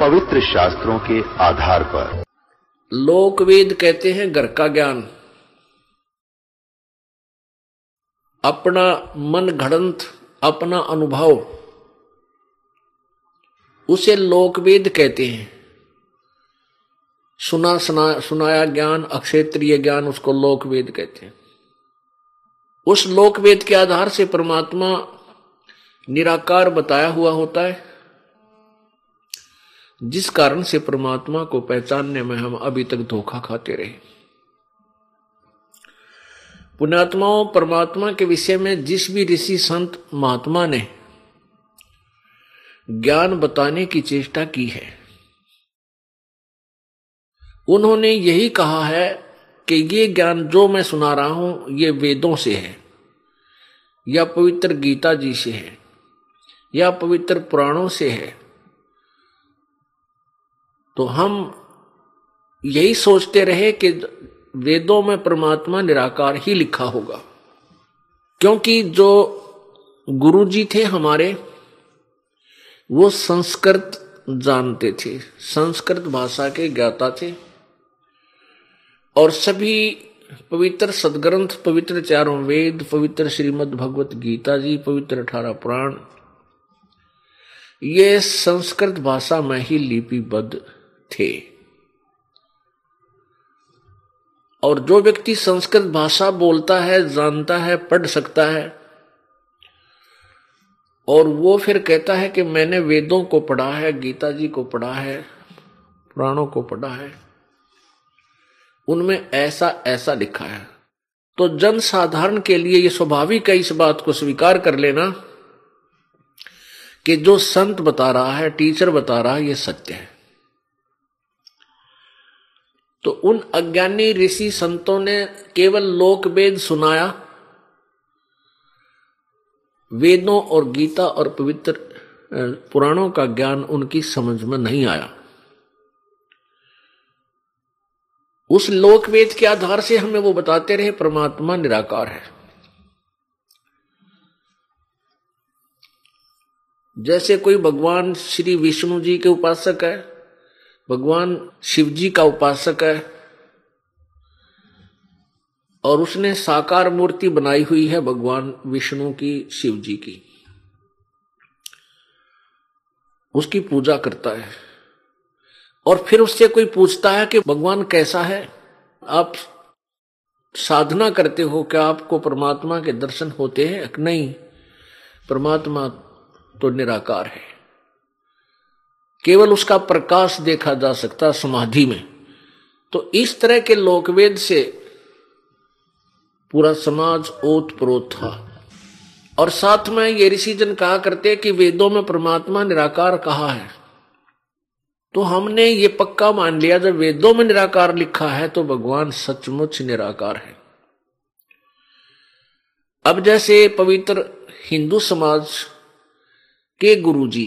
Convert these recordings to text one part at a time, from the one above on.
पवित्र शास्त्रों के आधार पर। लोकवेद कहते हैं घर का ज्ञान अपना मन घड़ंत, अपना अनुभव, उसे लोकवेद कहते हैं। सुना सुना, सुनाया ज्ञान, अक्षेत्रीय ज्ञान, उसको लोकवेद कहते हैं। उस लोकवेद के आधार से परमात्मा निराकार बताया हुआ होता है। जिस कारण से परमात्मा को पहचानने में हम अभी तक धोखा खाते रहे। पुण्यात्माओं, परमात्मा के विषय में जिस भी ऋषि संत महात्मा ने ज्ञान बताने की चेष्टा की है, उन्होंने यही कहा है कि ये ज्ञान जो मैं सुना रहा हूँ, ये वेदों से है, या पवित्र गीता जी से है, या पवित्र पुराणों से है। तो हम यही सोचते रहे कि वेदों में परमात्मा निराकार ही लिखा होगा। क्योंकि जो गुरु जी थे हमारे, वो संस्कृत जानते थे, संस्कृत भाषा के ज्ञाता थे। और सभी पवित्र सदग्रंथ, पवित्र चारों वेद, पवित्र श्रीमद् भगवत गीता जी, पवित्र अठारह पुराण, ये संस्कृत भाषा में ही लिपिबद्ध थे। और जो व्यक्ति संस्कृत भाषा बोलता है, जानता है, पढ़ सकता है, और वो फिर कहता है कि मैंने वेदों को पढ़ा है, गीता जी को पढ़ा है, पुराणों को पढ़ा है, उनमें ऐसा ऐसा लिखा है। तो जन साधारण के लिए यह स्वाभाविक है, इस बात को स्वीकार कर लेना कि जो संत बता रहा है, टीचर बता रहा है, ये सत्य है। तो उन अज्ञानी ऋषि संतों ने केवल लोक वेद सुनाया। वेदों और गीता और पवित्र पुराणों का ज्ञान उनकी समझ में नहीं आया। उस लोक वेद के आधार से हमें वो बताते रहे, परमात्मा निराकार है। जैसे कोई भगवान श्री विष्णु जी के उपासक है भगवान शिव जी का उपासक है और उसने साकार मूर्ति बनाई हुई है भगवान विष्णु की शिव जी की। उसकी पूजा करता है। और फिर उससे कोई पूछता है कि भगवान कैसा है? आप साधना करते हो क्या? आपको परमात्मा के दर्शन होते हैं? नहीं, परमात्मा तो निराकार है। केवल उसका प्रकाश देखा जा सकता समाधि में। तो इस तरह के लोकवेद से पूरा समाज ओत प्रोत था। और साथ में ये ऋषिजन कहा करते कि वेदों में परमात्मा निराकार कहा है? तो हमने ये पक्का मान लिया, जब वेदों में निराकार लिखा है तो भगवान सचमुच निराकार है। अब जैसे पवित्र हिंदू समाज के गुरुजी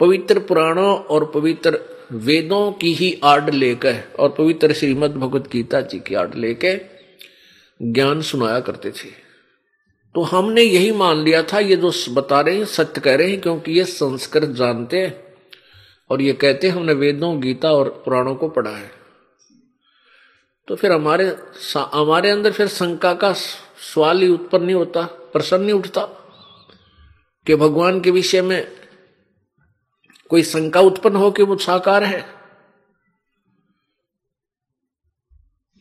पवित्र पुराणों और पवित्र वेदों की ही आड़ लेकर और पवित्र श्रीमद भगवत गीता जी की आड़ लेकर ज्ञान सुनाया करते थे। तो हमने यही मान लिया था, ये जो बता रहे हैं, सत्य कह रहे हैं, क्योंकि ये संस्कृत जानते हैं और ये कहते हैं, हमने वेदों, गीता और पुराणों को पढ़ा है। तो फिर हमारे हमारे अंदर फिर शंका का सवाल ही उत्पन्न नहीं होता, प्रश्न नहीं उठता कि भगवान के विषय में कोई शंका उत्पन्न हो कि वो साकार है?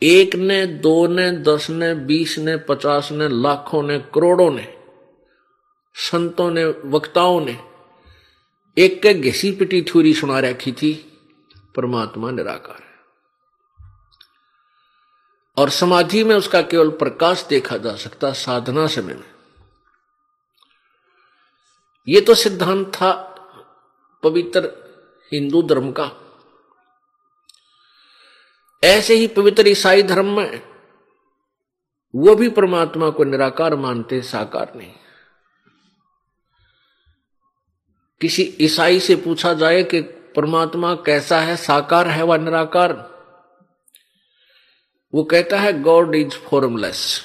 एक ने, दो ने, दस ने, बीस ने, पचास ने, लाखों ने, करोड़ों ने, संतों ने, वक्ताओं ने, एक के घिसी पिटी थ्योरी सुना रखी थी, परमात्मा निराकार है। और समाधि में उसका केवल प्रकाश देखा जा सकता, साधना समय में यह तो सिद्धांत था पवित्र हिंदू धर्म का। ऐसे ही पवित्र ईसाई धर्म में वो भी परमात्मा को निराकार मानते, साकार नहीं। किसी ईसाई से पूछा जाए कि परमात्मा कैसा है, साकार है व निराकार, वो कहता है गॉड इज़ फॉर्मलेस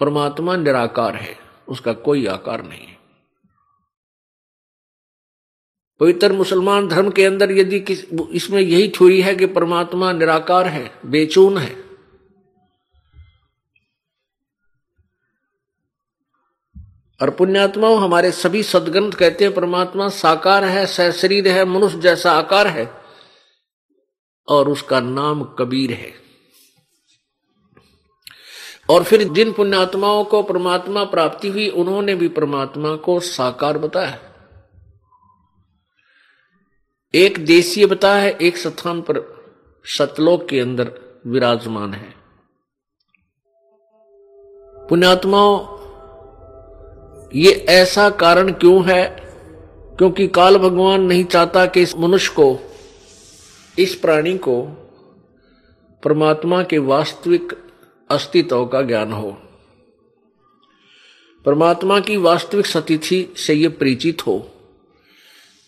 परमात्मा निराकार है, उसका कोई आकार नहीं। है पवित्र मुसलमान धर्म के अंदर यदि इसमें यही थ्योरी है कि परमात्मा निराकार है, बेचून है। और पुण्यात्मा हमारे सभी सदग्रंथ कहते हैं, परमात्मा साकार है सशरीर है, मनुष्य जैसा आकार है, और उसका नाम कबीर है। और फिर जिन पुण्यात्माओं को परमात्मा प्राप्ति हुई, उन्होंने भी परमात्मा को साकार बताया। एक देशीय बता है, एक स्थान पर सतलोक के अंदर विराजमान है। पुण्यात्माओं, ये ऐसा कारण क्यों है? क्योंकि काल भगवान नहीं चाहता कि इस मनुष्य को, इस प्राणी को परमात्मा के वास्तविक अस्तित्व का ज्ञान हो। परमात्मा की वास्तविक सतिथि से ये परिचित हो।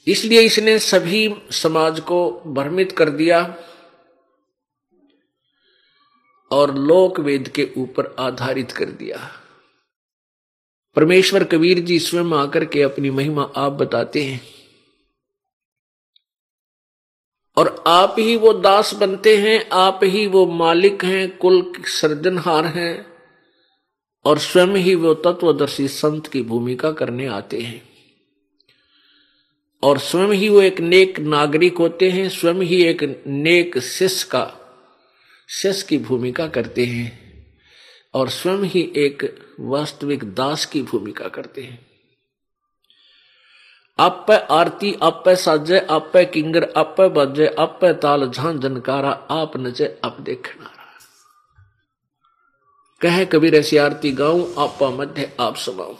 इसलिए इसने सभी समाज को भ्रमित कर दिया और लोक वेद के ऊपर आधारित कर दिया। परमेश्वर कबीर जी स्वयं आकर के अपनी महिमा आप बताते हैं। और आप ही वो दास बनते हैं, आप ही वो मालिक हैं, कुल सर्जनहार हैं और स्वयं ही वो तत्वदर्शी संत की भूमिका करने आते हैं। और स्वयं ही वो एक नेक नागरिक होते हैं, स्वयं ही एक नेक शिष्य का, शिष्य की भूमिका करते हैं और स्वयं ही एक वास्तविक दास की भूमिका करते हैं। आप आरती, आप पे साजे, आप किंगर, आप बजे, आप ताल झां जनकारा, आप नचे आप देखना कहे कबीर ऐसी आरती गाऊं, आप मध्य आप सुनाऊ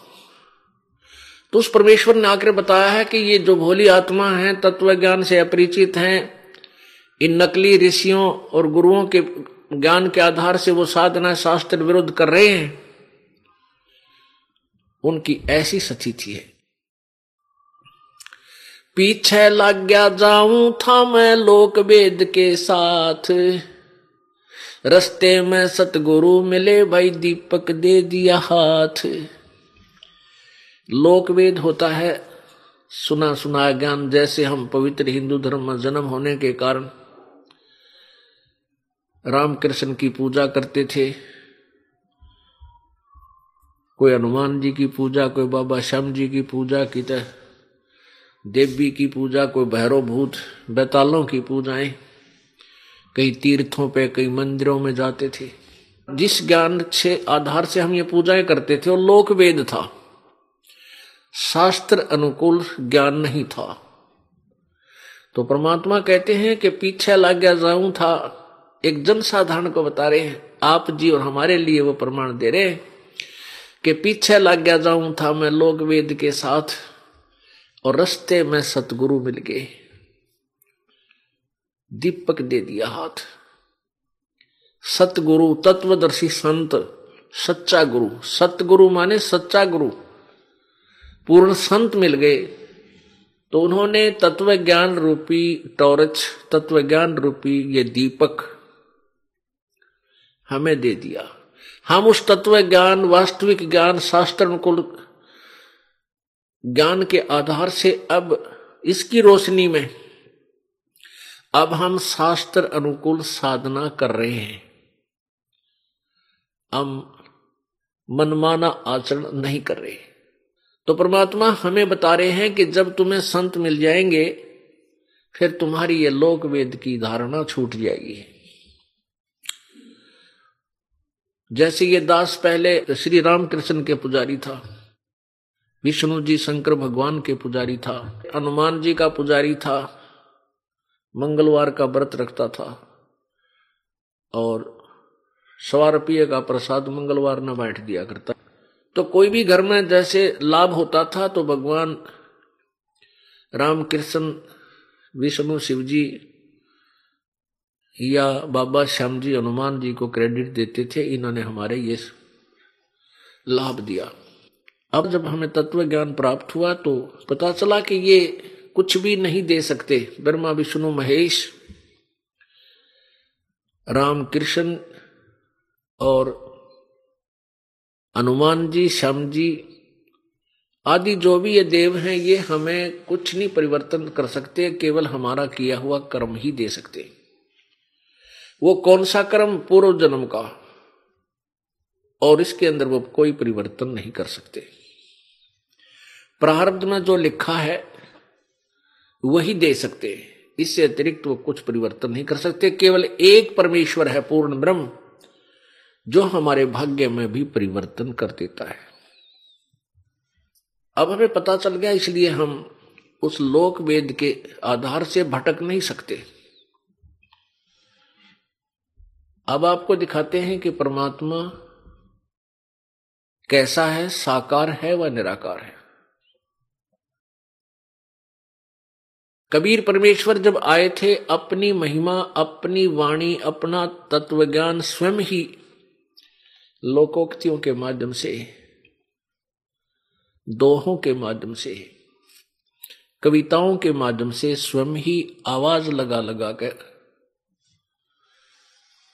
तो उस परमेश्वर ने आकर बताया है कि ये जो भोली आत्मा है तत्व ज्ञान से अपरिचित हैं। इन नकली ऋषियों और गुरुओं के ज्ञान के आधार से वो साधना शास्त्र विरुद्ध कर रहे हैं। उनकी ऐसी स्थिति है। पीछे लग गया जाऊँ था मैं लोक वेद के साथ। रस्ते में सतगुरु मिले, भाई दीपक दे दिया हाथ। लोक वेद होता है, सुना सुना ज्ञान, जैसे हम पवित्र हिंदू धर्म में जन्म होने के कारण रामकृष्ण की पूजा करते थे, कोई हनुमान जी की पूजा, कोई बाबा श्याम जी की पूजा की तरह, देवी की पूजा, कोई भैरव भूत, बैतालों की पूजाएँ, कई तीर्थों पे, कई मंदिरों में जाते थे। जिस ज्ञान से, आधार से हम ये पूजाएँ करते थे, वो लोक वेद था। शास्त्र अनुकूल ज्ञान नहीं था। तो परमात्मा कहते हैं कि पीछे लग गया जाऊँ था। एक जन साधारण को बता रहे हैं, आप जी और हमारे लिए वो प्रमाण दे रहे कि पीछे लग गया जाऊँ था मैं लोग वेद के साथ और रस्ते में सतगुरु मिल गए। दीपक दे दिया हाथ। सतगुरु, तत्वदर्शी संत, सच्चा गुरु। सतगुरु माने सच्चा गुरु। पूर्ण संत मिल गए। तो उन्होंने तत्व ज्ञान रूपी टॉर्च तत्व ज्ञान रूपी ये दीपक हमें दे दिया। हम उस तत्व ज्ञान वास्तविक ज्ञान शास्त्र अनुकूल ज्ञान के आधार से अब इसकी रोशनी में अब हम शास्त्र अनुकूल साधना कर रहे हैं। हम मनमाना आचरण नहीं कर रहे। तो परमात्मा हमें बता रहे हैं कि जब तुम्हें संत मिल जाएँगे, फिर तुम्हारी ये लोक वेद की धारणा छूट जाएगी। जैसे ये दास पहले श्री रामकृष्ण के पुजारी था, विष्णु जी शंकर भगवान के पुजारी था, हनुमान जी का पुजारी था, मंगलवार का व्रत रखता था, और सवा रुपये का प्रसाद मंगलवार न बैठ दिया करता। तो कोई भी घर में जैसे लाभ होता था तो भगवान रामकृष्ण, विष्णु शिव जी या बाबा श्याम जी हनुमान जी को क्रेडिट देते थे, इन्होंने हमारे ये लाभ दिया। अब जब हमें तत्व ज्ञान प्राप्त हुआ तो पता चला कि ये कुछ भी नहीं दे सकते। ब्रह्मा, विष्णु, महेश राम कृष्ण और हनुमान जी, श्याम जी, आदि जो भी ये देव हैं, ये हमें कुछ नहीं परिवर्तन कर सकते, केवल हमारा किया हुआ कर्म ही दे सकते वो कौन सा कर्म? पूर्व जन्म का। और इसके अंदर वो कोई परिवर्तन नहीं कर सकते। प्रारब्ध में जो लिखा है, वही दे सकते इससे अतिरिक्त वो कुछ परिवर्तन नहीं कर सकते। केवल एक परमेश्वर है, पूर्ण ब्रह्म। जो हमारे भाग्य में भी परिवर्तन कर देता है। अब हमें पता चल गया, इसलिए हम उस लोक वेद के आधार से भटक नहीं सकते। अब आपको दिखाते हैं कि परमात्मा कैसा है, साकार है व निराकार है। कबीर परमेश्वर जब आए थे, अपनी महिमा, अपनी वाणी, अपना तत्व ज्ञान स्वयं ही लोकोक्तियों के माध्यम से, दोहों के माध्यम से, कविताओं के माध्यम से स्वयं ही आवाज़ लगा लगा कर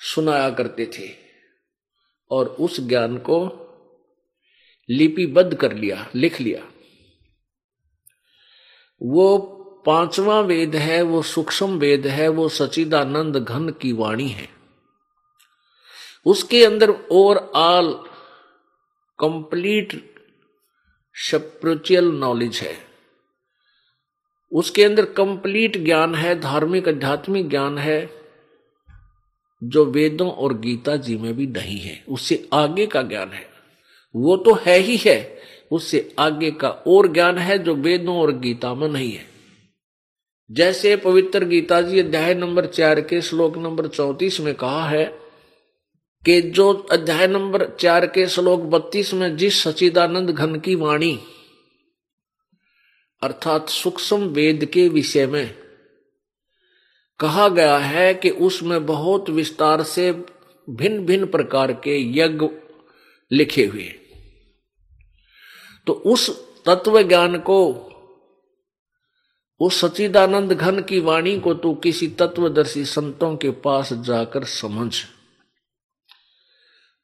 सुनाया करते थे और उस ज्ञान को लिपिबद्ध कर लिया, लिख लिया। वो पांचवा वेद है, वो सूक्ष्म वेद है, वो सचिदानंद घन की वाणी है। उसके अंदर आल कंप्लीट स्पिरिचुअल नॉलेज है। उसके अंदर कंप्लीट ज्ञान है, धार्मिक, आध्यात्मिक ज्ञान है, जो वेदों और गीता जी में भी नहीं है। उससे आगे का ज्ञान है। वो तो है ही है। उससे आगे का और ज्ञान है जो वेदों और गीता में नहीं है। जैसे पवित्र गीता जी अध्याय नंबर चार के श्लोक नंबर चौतीस में कहा है कि जो अध्याय नंबर चार के श्लोक बत्तीस में जिस सचिदानंद घन की वाणी, अर्थात सूक्ष्म वेद के विषय में कहा गया है कि उसमें बहुत विस्तार से भिन्न भिन्न प्रकार के यज्ञ लिखे हुए तो उस तत्व ज्ञान को, उस सचिदानंद घन की वाणी को तू किसी तत्वदर्शी संतों के पास जाकर समझ।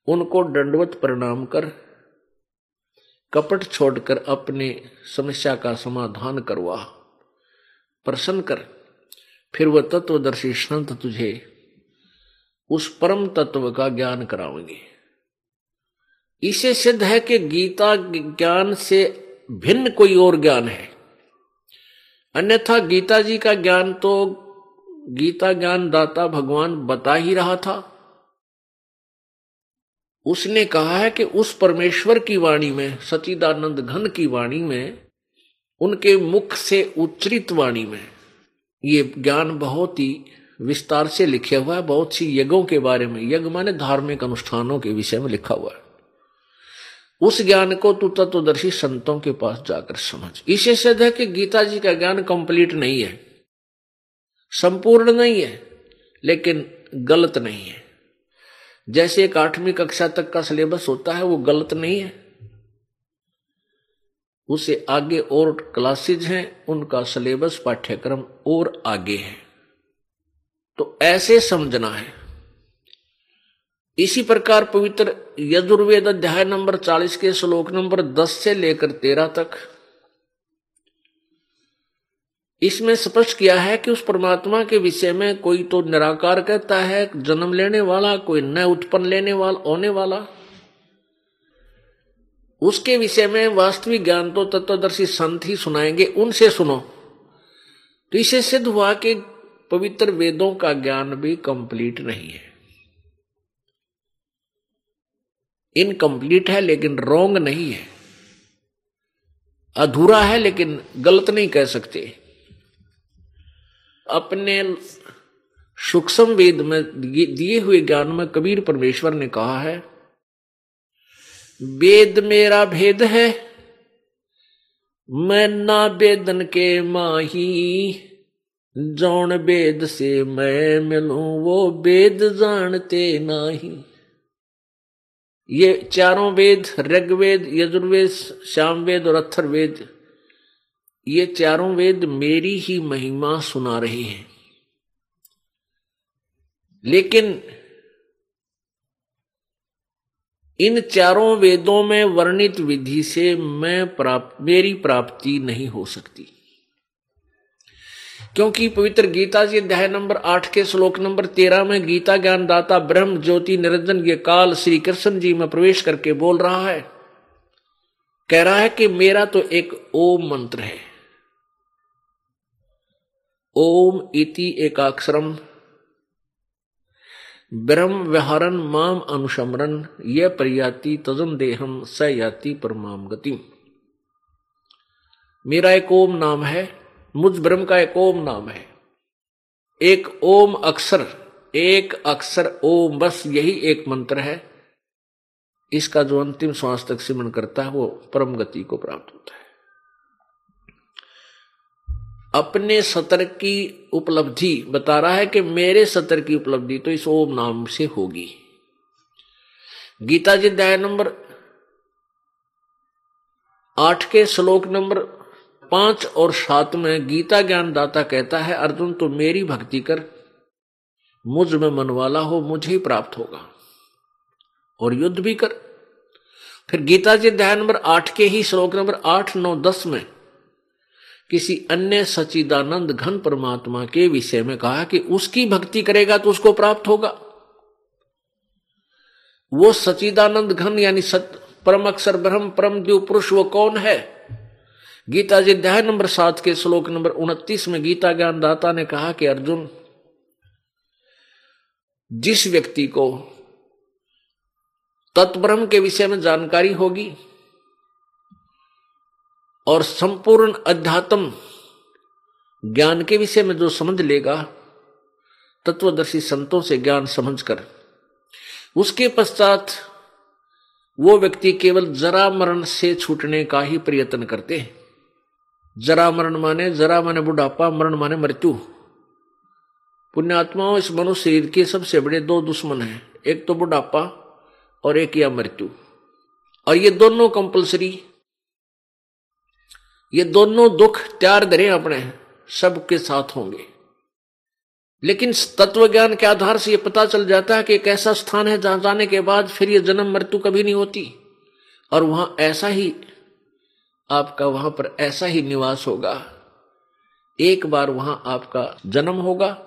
उनको दंडवत प्रणाम कर, कपट छोड़कर अपने समस्या का समाधान करवा, प्रसन्न कर। फिर वह तत्वदर्शी संत तुझे उस परम तत्व का ज्ञान करावेंगे इसे सिद्ध है कि गीता ज्ञान से भिन्न कोई और ज्ञान है। अन्यथा गीता जी का ज्ञान तो गीता ज्ञान दाता भगवान बता ही रहा था। उसने कहा है कि उस परमेश्वर की वाणी में सचिदानंद घन की वाणी में, उनके मुख से उच्चरित वाणी में, ये ज्ञान बहुत ही विस्तार से लिखा हुआ है, बहुत सी यज्ञों के बारे में, यज्ञ माने धार्मिक अनुष्ठानों के विषय में लिखा हुआ है। उस ज्ञान को तू तत्वदर्शी संतों के पास जाकर समझ। इसे सिद्ध है कि गीता जी का ज्ञान कंप्लीट नहीं है। संपूर्ण नहीं है, लेकिन गलत नहीं है। जैसे एक आठवीं कक्षा तक का सिलेबस होता है, वो गलत नहीं है। उसे आगे और क्लासेज हैं, उनका सिलेबस पाठ्यक्रम और आगे है। तो ऐसे समझना है। इसी प्रकार पवित्र यजुर्वेद अध्याय नंबर 40 के श्लोक नंबर 10 से लेकर 13 तक इसमें स्पष्ट किया है कि उस परमात्मा के विषय में कोई तो निराकार कहता है, जन्म लेने वाला, कोई न उत्पन्न लेने वाला, होने वाला। उसके विषय में वास्तविक ज्ञान तो तत्वदर्शी संत ही सुनाएँगे, उनसे सुनो। तो इसे सिद्ध हुआ कि पवित्र वेदों का ज्ञान भी कंप्लीट नहीं है। इनकम्प्लीट है, लेकिन रोंग नहीं है। अधूरा है, लेकिन गलत नहीं कह सकते। अपने सूक्ष्म वेद में दिए हुए ज्ञान में कबीर परमेश्वर ने कहा है, वेद मेरा भेद है, मैं ना वेदन के माही, जौन वेद से मैं मिलू, वो वेद जानते नहीं। ये चारों वेद, ऋग्वेद, यजुर्वेद, श्यामवेद और अथर्वेद ये चारों वेद मेरी ही महिमा सुना रहे हैं। लेकिन इन चारों वेदों में वर्णित विधि से मैं प्राप्त मेरी प्राप्ति नहीं हो सकती। क्योंकि पवित्र गीता जी अध्याय नंबर आठ के श्लोक नंबर तेरह में गीता ज्ञान दाता ब्रह्म, ज्योति निरंजन, ये काल श्री कृष्ण जी में प्रवेश करके बोल रहा है, कह रहा है कि मेरा तो एक ओम मंत्र है। ओम इति एकाक्षरम। ब्रह्म व्यहारन, माम अनुशमरन यह प्रयाति तजन देहम स याति परमाम गति मेरा एक ओम नाम है, मुझ ब्रह्म का एक ओम नाम है। एक ओम अक्षर, एक अक्षर ओम, बस यही एक मंत्र है। इसका जो अंतिम श्वास तक सिमरण करता है, वो परम गति को प्राप्त होता है। अपने सतर की उपलब्धि बता रहा है कि मेरे सतर की उपलब्धि तो इस ओम नाम से होगी। गीता जी अध्याय नंबर आठ के श्लोक नंबर पाँच और सात में गीता ज्ञान दाता कहता है, अर्जुन तो मेरी भक्ति कर। मुझमें मनवाला हो, मुझे ही प्राप्त होगा। और युद्ध भी कर। फिर गीता जी अध्याय नंबर आठ के ही श्लोक नंबर आठ, नौ, दस में किसी अन्य सचिदानंद घन परमात्मा के विषय में कहा कि उसकी भक्ति करेगा तो उसको प्राप्त होगा। वो सचिदानंद घन यानी सत, परम अक्षर, ब्रह्म, परम द्यू पुरुष, वो कौन है? गीता जी अध्याय नंबर सात के श्लोक नंबर उनतीस में गीता ज्ञान दाता ने कहा कि अर्जुन, जिस व्यक्ति को तत्ब्रह्म के विषय में जानकारी होगी और संपूर्ण अध्यात्म ज्ञान के विषय में जो समझ लेगा, तत्वदर्शी संतों से ज्ञान समझकर, उसके पश्चात वो व्यक्ति केवल जरा मरण से छूटने का ही प्रयत्न करते हैं। जरा मरण माने, जरा माने बुढ़ापा, मरण माने मृत्यु। पुण्यात्माओं, इस मनुष्य शरीर के सबसे बड़े दो दुश्मन हैं, एक तो बुढ़ापा और एक या मृत्यु। और ये दोनों कंपलसरी ये दोनों दुख त्यार धरे अपने सबके साथ होंगे। लेकिन तत्व ज्ञान के आधार से यह पता चल जाता है कि एक ऐसा स्थान है जहाँ जाने के बाद फिर यह जन्म मृत्यु कभी नहीं होती। और वहाँ ऐसा ही, आपका वहाँ पर ऐसा ही निवास होगा। एक बार वहाँ आपका जन्म होगा,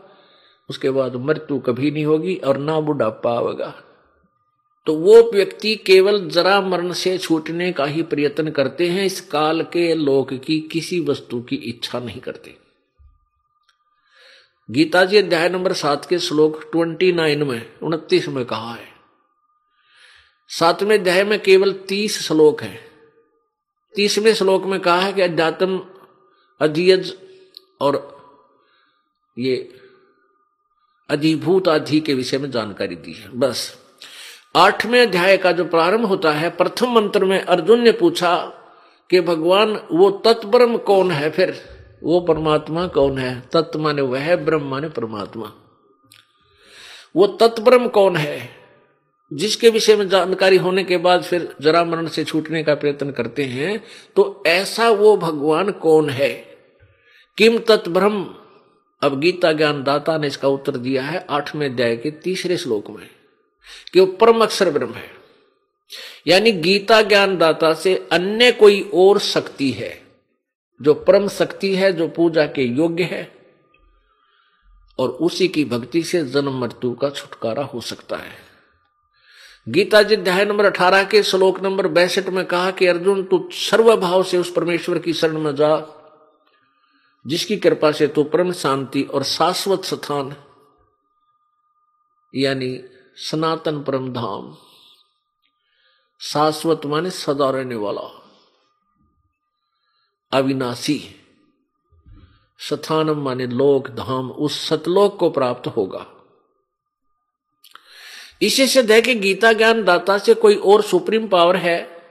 उसके बाद मृत्यु कभी नहीं होगी और ना बुढ़ापा आवेगा तो वो व्यक्ति केवल जरा मरण से छूटने का ही प्रयत्न करते हैं, इस काल के लोक की किसी वस्तु की इच्छा नहीं करते। गीता जी अध्याय नंबर सात के श्लोक ट्वेंटी नाइन में, उनतीस में कहा है। सातवें अध्याय में केवल तीस श्लोक है। तीसवें श्लोक में कहा है कि अध्यात्म अधियज और ये अधिभूत आधि के विषय में जानकारी दी है। बस। आठवें अध्याय का जो प्रारंभ होता है, प्रथम मंत्र में अर्जुन ने पूछा कि भगवान, वो तत्ब्रह्म कौन है फिर? वो परमात्मा कौन है? तत्व माने वह ब्रह्म माने परमात्मा। वो तत्ब्रह्म कौन है? जिसके विषय में जानकारी होने के बाद फिर जरा मरण से छूटने का प्रयत्न करते हैं तो ऐसा वो भगवान कौन है? किम तत्ब्रह्म अब गीता ज्ञान दाता ने इसका उत्तर दिया है आठवें अध्याय के तीसरे श्लोक में। कि वो परम अक्षर ब्रह्म है। यानी गीता ज्ञान दाता से अन्य कोई और शक्ति है, जो परम शक्ति है, जो पूजा के योग्य है, और उसी की भक्ति से जन्म मृत्यु का छुटकारा हो सकता है। गीता जी अध्याय नंबर अठारह के श्लोक नंबर बैसठ में कहा कि अर्जुन, तू सर्वभाव से उस परमेश्वर की शरण में जा, जिसकी कृपा से तू परम शांति और शाश्वत स्थान यानी सनातन परम धाम, शाश्वत माने सदा रहने वाला, अविनाशी, स्थानम माने लोक धाम, उस सतलोक को प्राप्त होगा। इसे सिद्ध है कि गीता ज्ञान दाता से कोई और सुप्रीम पावर है,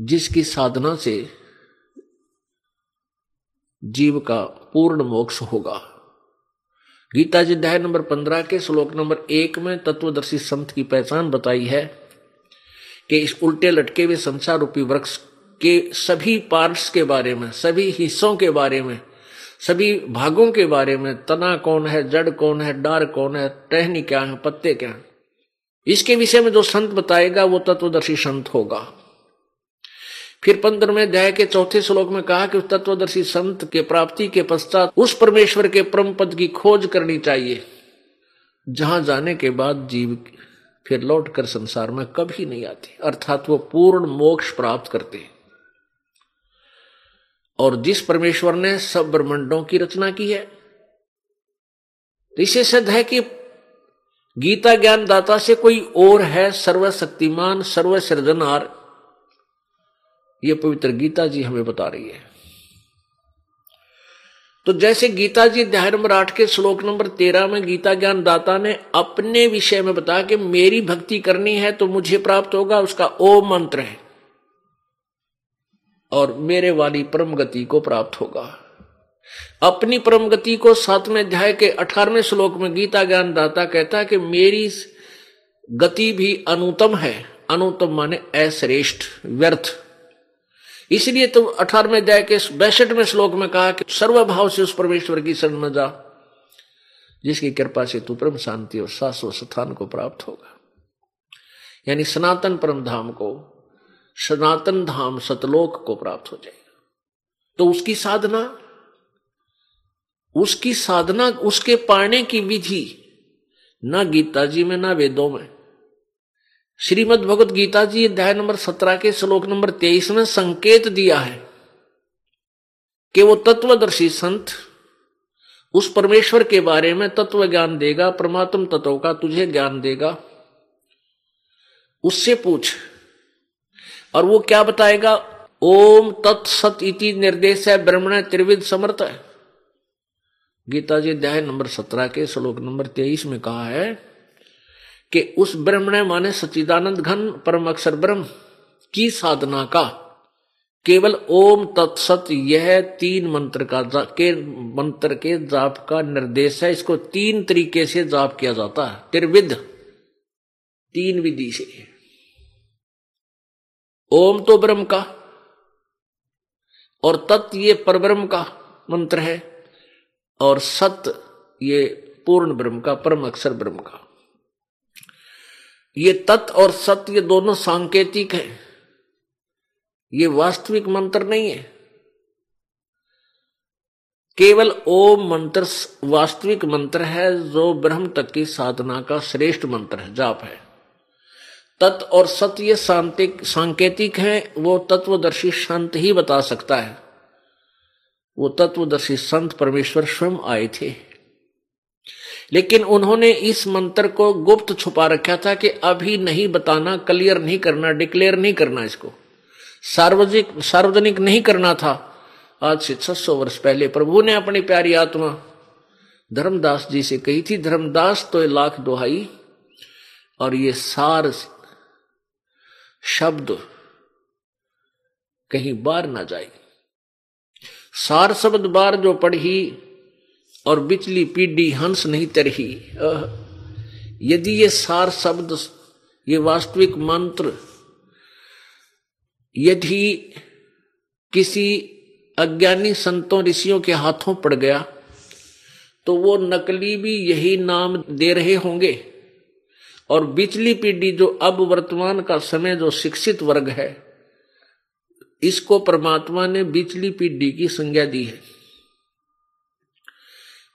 जिसकी साधना से जीव का पूर्ण मोक्ष होगा। गीता जी अध्याय नंबर पंद्रह के श्लोक नंबर एक में तत्वदर्शी संत की पहचान बताई है कि इस उल्टे लटके हुए संसार रूपी वृक्ष के सभी पार्ट्स के बारे में, सभी हिस्सों के बारे में, सभी भागों के बारे में तना कौन है, जड़ कौन है, डार कौन है, टहनी क्या है, पत्ते क्या है। इसके विषय में जो संत बताएगा, वो तत्वदर्शी संत होगा। फिर पंद्रहवें अध्याय के चौथे श्लोक में कहा कि उस तत्वदर्शी संत के प्राप्ति के पश्चात उस परमेश्वर के परम पद की खोज करनी चाहिए। जहाँ जाने के बाद जीव फिर लौट कर संसार में कभी नहीं आते, अर्थात वो पूर्ण मोक्ष प्राप्त करते और जिस परमेश्वर ने सब ब्रह्मंडों की रचना की है, इसे सिद्ध है कि गीता ज्ञान दाता से कोई और है, सर्वशक्तिमान सर्व सृजनहार ये पवित्र गीता जी हमें बता रही है। तो जैसे गीता जी अध्याय नंबर आठ के श्लोक नंबर तेरह में गीता ज्ञान दाता ने अपने विषय में बताया कि मेरी भक्ति करनी है तो मुझे प्राप्त होगा, उसका ओ मंत्र है। और मेरे वाली परम गति को प्राप्त होगा। अपनी परम गति को सातवें अध्याय के अठारहवें श्लोक में गीता ज्ञान दाता कहता है कि मेरी गति भी अनुतम है। अनुतम माने अश्रेष्ठ, व्यर्थ। इसलिए तो अठारहवें अध्याय के बैसठवें श्लोक में कहा कि सर्वभाव से उस परमेश्वर की शरण में जा जिसकी कृपा से तू परम शांति और शाश्वत स्थान को प्राप्त होगा। यानी सनातन परम धाम को, सनातन धाम सतलोक को प्राप्त हो जाएगा। तो उसकी साधना उसकी साधना, उसके पाने की विधि, ना गीता जी में, ना वेदों में श्रीमद भगवत गीता जी अध्याय नंबर सत्रह के श्लोक नंबर तेईस में संकेत दिया है कि वो तत्वदर्शी संत उस परमेश्वर के बारे में तत्व ज्ञान देगा, परमात्म तत्व का तुझे ज्ञान देगा। उससे पूछ, और वो क्या बताएगा? ओम तत्सत इति निर्देश है ब्रह्मण त्रिविद समर्थ है। गीता जी, अध्याय नंबर सत्रह के श्लोक नंबर तेईस में कहा है कि उस ब्रह्मण माने सचिदानंद घन परम अक्षर ब्रह्म की साधना का। केवल ओम तत्सत यह तीन मंत्र का के मंत्र के जाप का निर्देश है। इसको तीन तरीके से जाप किया जाता है। त्रिविध। तीन विधि से। ओम तो ब्रह्म का और तत् ये परब्रह्म का मंत्र है और सत ये पूर्ण ब्रह्म का परम अक्षर ब्रह्म का। ये तत् और सत्य दोनों सांकेतिक है। ये वास्तविक मंत्र नहीं है। केवल ओम मंत्र वास्तविक मंत्र है, जो ब्रह्म तक की साधना का श्रेष्ठ मंत्र है, जाप है। तत् और सत्य सांतिक, सांकेतिक है, वो तत्वदर्शी संत ही बता सकता है। वो तत्वदर्शी संत परमेश्वर स्वयं आए थे। लेकिन उन्होंने इस मंत्र को गुप्त छुपा रखा था कि अभी नहीं बताना क्लियर नहीं करना डिक्लेयर नहीं करना इसको। सार्वजनिक सार्वजनिक नहीं करना था। आज से 600 वर्ष पहले प्रभु ने अपनी प्यारी आत्मा धर्मदास जी से कही थी, धर्मदास तो लाख दोहाई और ये सार शब्द कहीं बार ना जाए। सार शब्द बार जो पढ़ी और बिचली पीढ़ी हंस नहीं तरही। यदि ये सार शब्द, ये वास्तविक मंत्र, यदि किसी अज्ञानी संतों ऋषियों के हाथों पड़ गया तो वो नकली भी यही नाम दे रहे होंगे। और बिचली पीढ़ी जो अब वर्तमान का समय, जो शिक्षित वर्ग है, इसको परमात्मा ने बिचली पीढ़ी की संज्ञा दी है।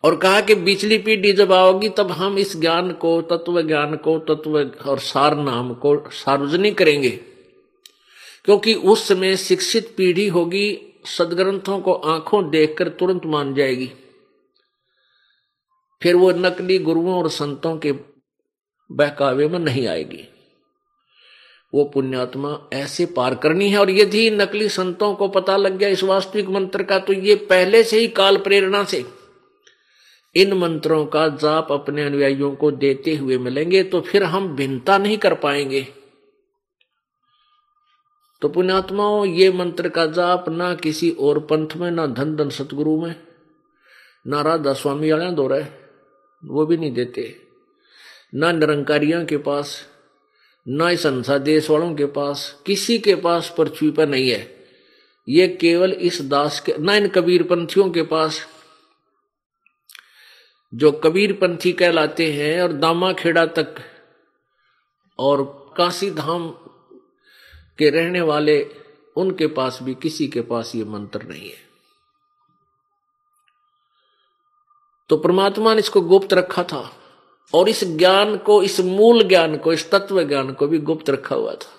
और कहा कि बिचली पीढ़ी जब आओगी, तब हम इस ज्ञान को, तत्व ज्ञान को, तत्व और सार नाम को सार्वजनिक करेंगे। क्योंकि उस समय शिक्षित पीढ़ी होगी, सदग्रंथों को आँखों देखकर तुरंत मान जाएगी। फिर वो नकली गुरुओं और संतों के बहकावे में नहीं आएगी। वो पुण्यात्मा ऐसे पार करनी है, और यदि नकली संतों को पता लग गया इस वास्तविक मंत्र का तो ये पहले से ही काल प्रेरणा से इन मंत्रों का जाप अपने अनुयायियों को देते हुए मिलेंगे तो फिर हम भिन्नता नहीं कर पाएँगे। तो पुण्यात्माओं, ये मंत्र का जाप ना किसी और पंथ में, ना धन धन सतगुरु में, ना राधा स्वामी वाले दो रहे, वो भी नहीं देते। ना निरंकारियों के पास, ना इस संसार देश वालों के पास, किसी के पास पृथ्वी पर नहीं है। ये केवल इस दास के, ना इन कबीर पंथियों के पास जो कबीर पंथी कहलाते हैं और दामा खेड़ा तक और काशी धाम के रहने वाले, उनके पास भी किसी के पास ये मंत्र नहीं है। तो परमात्मा ने इसको गुप्त रखा था और इस ज्ञान को, इस मूल ज्ञान को, इस तत्व ज्ञान को भी गुप्त रखा हुआ था।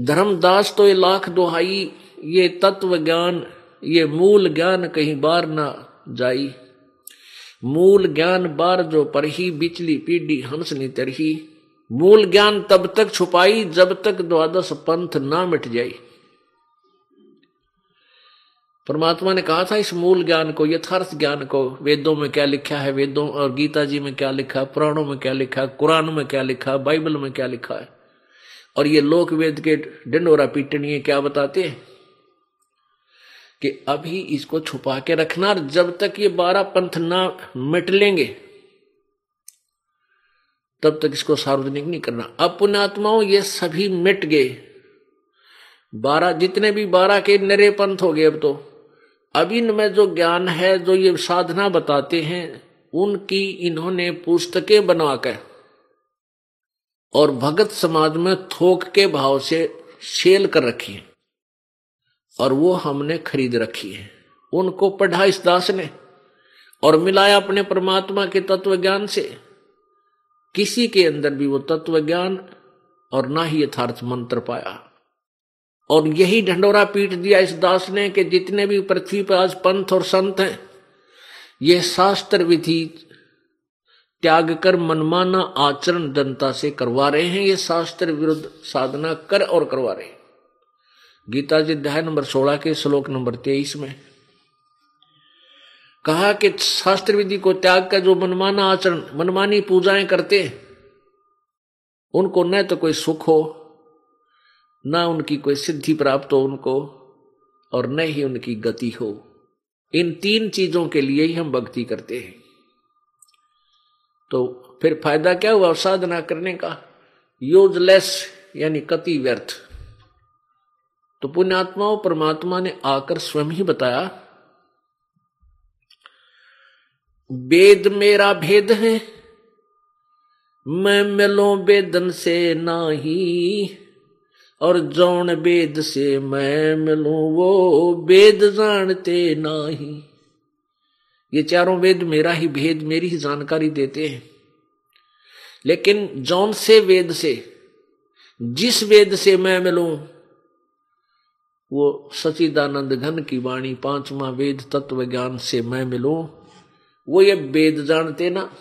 धर्मदास तो ये लाख दोहाई, ये तत्व ज्ञान, ये मूल ज्ञान कहीं बार ना जाई। मूल ज्ञान बार जो पर ही बिचली पीढ़ी हंस नी तरही। मूल ज्ञान तब तक छुपाई जब तक द्वादश पंथ ना मिट जाई। परमात्मा ने कहा था, इस मूल ज्ञान को, यथार्थ ज्ञान को, वेदों में क्या लिखा है, वेदों और गीता जी में क्या लिखा, पुराणों में क्या लिखा, कुरान में क्या लिखा, बाइबल में क्या लिखा है? और ये लोक वेद के डंडोरा पीटनी क्या बताते हैं? कि अभी इसको छुपा के रखना और जब तक ये बारह पंथ ना मिट लेंगे, तब तक इसको सार्वजनिक नहीं करना। अब पुण्यात्माओं ये सभी मिट गए। बारह, जितने भी बारह के नरे पंथ हो गए अब तो। अब इनमें जो ज्ञान है, जो ये साधना बताते हैं, उनकी इन्होंने पुस्तकें बनाकर और भगत समाज में थोक के भाव से सेल कर रखी है। और वो हमने खरीद रखी है। उनको पढ़ा इस दास ने और मिलाया अपने परमात्मा के तत्व ज्ञान से। किसी के अंदर भी वो तत्व ज्ञान और ना ही यथार्थ मंत्र पाया। और यही ढंडोरा पीट दिया इस दास ने कि जितने भी पृथ्वी पर आज पंथ और संत हैं, ये शास्त्र विधि त्याग कर मनमाना आचरण जनता से करवा रहे हैं, ये शास्त्र विरुद्ध साधना कर और करवा रहे हैं। गीता जी अध्याय नंबर सोलह के श्लोक नंबर तेईस में कहा कि शास्त्र विधि को त्याग कर जो मनमाना आचरण, मनमानी पूजाएँ करते उनको न तो कोई सुख हो, न उनकी कोई सिद्धि प्राप्त हो उनको, और न ही उनकी गति हो। इन तीन चीज़ों के लिए ही हम भक्ति करते हैं। तो फिर फ़ायदा क्या हुआ साधना करने का? यूजलेस, यानी कति व्यर्थ। तो पुण्यात्माओं परमात्मा ने आकर स्वयं ही बताया वेद मेरा भेद है, मैं मिलो वेदन से नाही, और जौन वेद से मैं मिलूं, वो वेद जानते नाही. ये चारों वेद मेरा ही भेद, मेरी ही जानकारी देते हैं। लेकिन जौन से वेद से, जिस वेद से मैं मिलूं वो सचिदानंद घन की वाणी पांचवा वेद तत्व ज्ञान से मैं मिलूं। वो ये वेद जानते ना।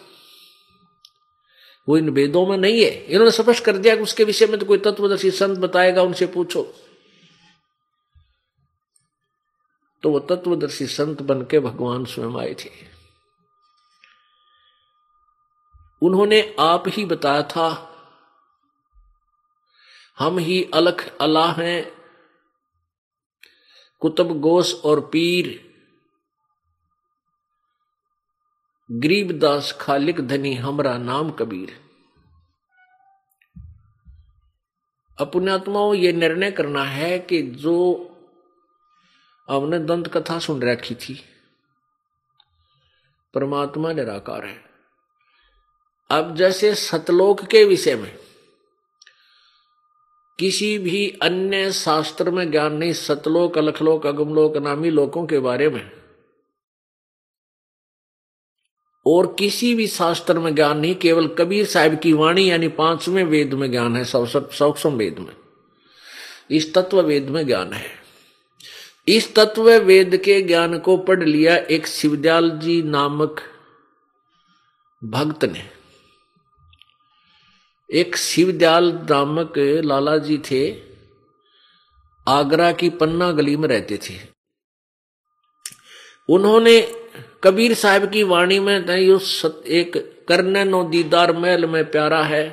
वो इन वेदों में नहीं है। इन्होंने स्पष्ट कर दिया कि उसके विषय में तो कोई तत्वदर्शी संत बताएगा, उनसे पूछो। तो वो तत्वदर्शी संत बन के भगवान स्वयं आए थे। उन्होंने आप ही बताया था, हम ही अलख अल्लाह हैं कुतुब गोश और पीर। गरीबदास खालिक धनी हमरा नाम कबीर। अपुण्यात्माओं ये निर्णय करना है कि जो हमने दंत कथा सुन रखी थी, परमात्मा निराकार है। अब जैसे सतलोक के विषय में किसी भी अन्य शास्त्र में ज्ञान नहीं, सतलोक, अलखलोक, अगमलोक नामी लोकों के बारे में। और किसी भी शास्त्र में ज्ञान नहीं, केवल कबीर साहब की वाणी, यानी पाँचवें वेद में ज्ञान है सौक्षम वेद में। इस तत्व वेद में ज्ञान है। इस तत्व वेद के ज्ञान को पढ़ लिया एक शिवदयाल जी नामक भक्त ने। एक शिवदयाल नामक लाला जी थे, आगरा की पन्ना गली में रहते थे। उन्होंने कबीर साहब की वाणी में एक करने नो दीदार महल में प्यारा है,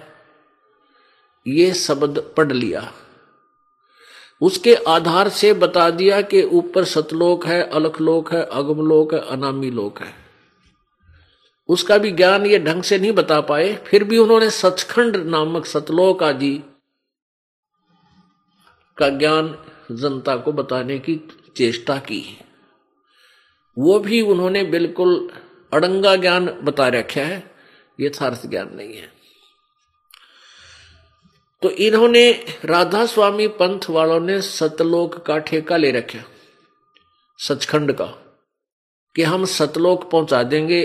ये शब्द पढ़ लिया। उसके आधार से बता दिया कि ऊपर सतलोक है, अलखलोक है, अगमलोक है अनामी लोक है। उसका भी ज्ञान ये ढंग से नहीं बता पाए, फिर भी उन्होंने सचखंड नामक सतलोक आदि का ज्ञान जनता को बताने की चेष्टा की वो भी उन्होंने बिल्कुल अड़ंगा ज्ञान बता रखा है, यथार्थ ज्ञान नहीं है। तो इन्होंने राधा स्वामी पंथ वालों ने सतलोक का ठेका ले रखा, सचखंड का, कि हम सतलोक पहुँचा देंगे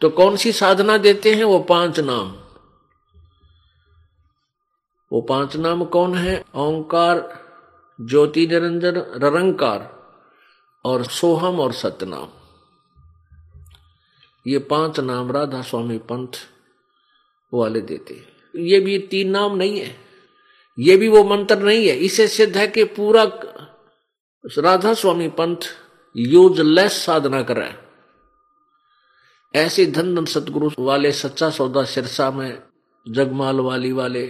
तो कौन सी साधना देते हैं वो पाँच नाम? वो पाँच नाम कौन है? ओंकार, ज्योति निरंजन ररंकार और सोहम और सतनाम। ये पाँच नाम राधा स्वामी पंथ वाले देते ये भी तीन नाम नहीं है। ये भी वो मंत्र नहीं है। इसे सिद्ध है कि पूरा राधा स्वामी पंथ यूजलेस साधना कर रहा है। ऐसे धन धन सतगुरु वाले सच्चा सौदा सिरसा में जगमाल वाली वाले,